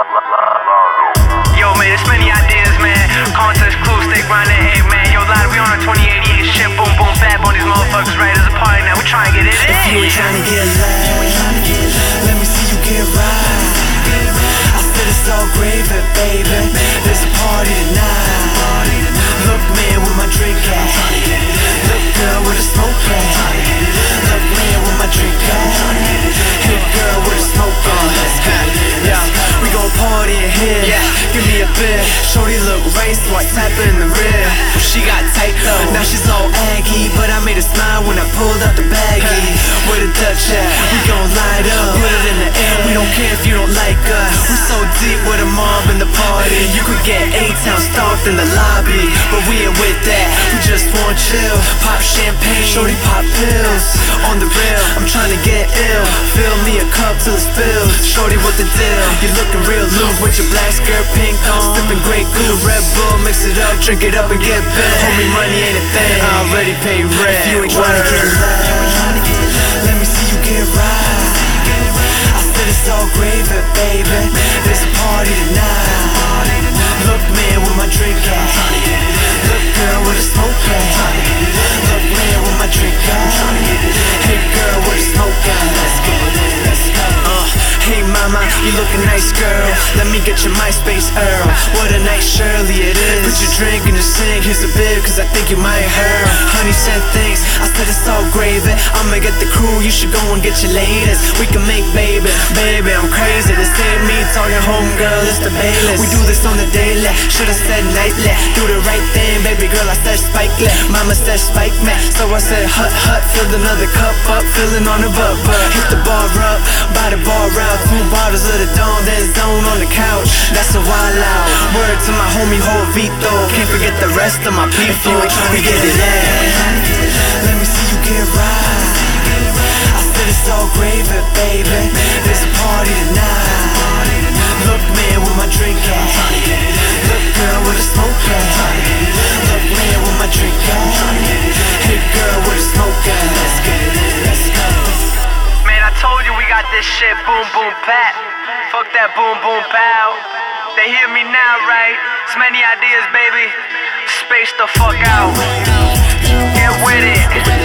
Yo, man, there's ManyIdeaZ, man. Contest clues, stay grinding, hey, man. Yo, lot, we on a 2088 shit, boom, boom, fab on these motherfuckers, right? There's a party now, we trying to get it in. If you ain't trying to get waist, so I tap her in the rear. She got tight though, now she's all aggy, but I made her smile when I pulled out the baggie. Where the Dutch at? We gon' light up, put it in the air. We don't care if you don't like us. We're so deep with a mob in the party. You could get A-Town in the lobby, but we ain't with that. We just want chill, pop champagne, shorty pop pills. On the real, I'm trying to get ill. Fill me a cup till it spills. Shorty, what the deal? You looking real loose with your black skirt, pink on, sipping Grey Goose, Red Bull, mix it up, drink it up and get bent. Homie, money ain't a thing. I already paid rent. If you ain't trying to get let me see you get right. I said it's all gravy, baby. Looking nice, girl. Let me get your MySpace Earl. What a nice Shirley it is. Put your drink in the sink. Here's a bib, cause I think you might hurt. Honey sent things. I said it's all gravy. I'ma get the crew. You should go and get your latest. We can make baby, baby. I'm crazy. This ain't me talking home, girl. It's the Bayless. We do this on the daily. Should've said nightly. Do the right thing, baby girl. I said spike. Mama said spike me. So I said hut hut. Filled another cup up. Filling on the butt, but on the couch. That's a wild out. Word to my homie Jovito. Can't forget the rest of my people. We get it in. Let me see you get right. I said it's all gravy, baby. There's a party tonight. Look, man, where my drink at? Look, girl, where the smoke at? Look, man, where my drink at? Hey, girl, where the smoke at? Let's get it. Let's go. Man, I told you we got this shit boom boom pat. Fuck that boom boom pow. They hear me now, right? It's ManyIdeaZ, baby. Space the fuck out. Get with it.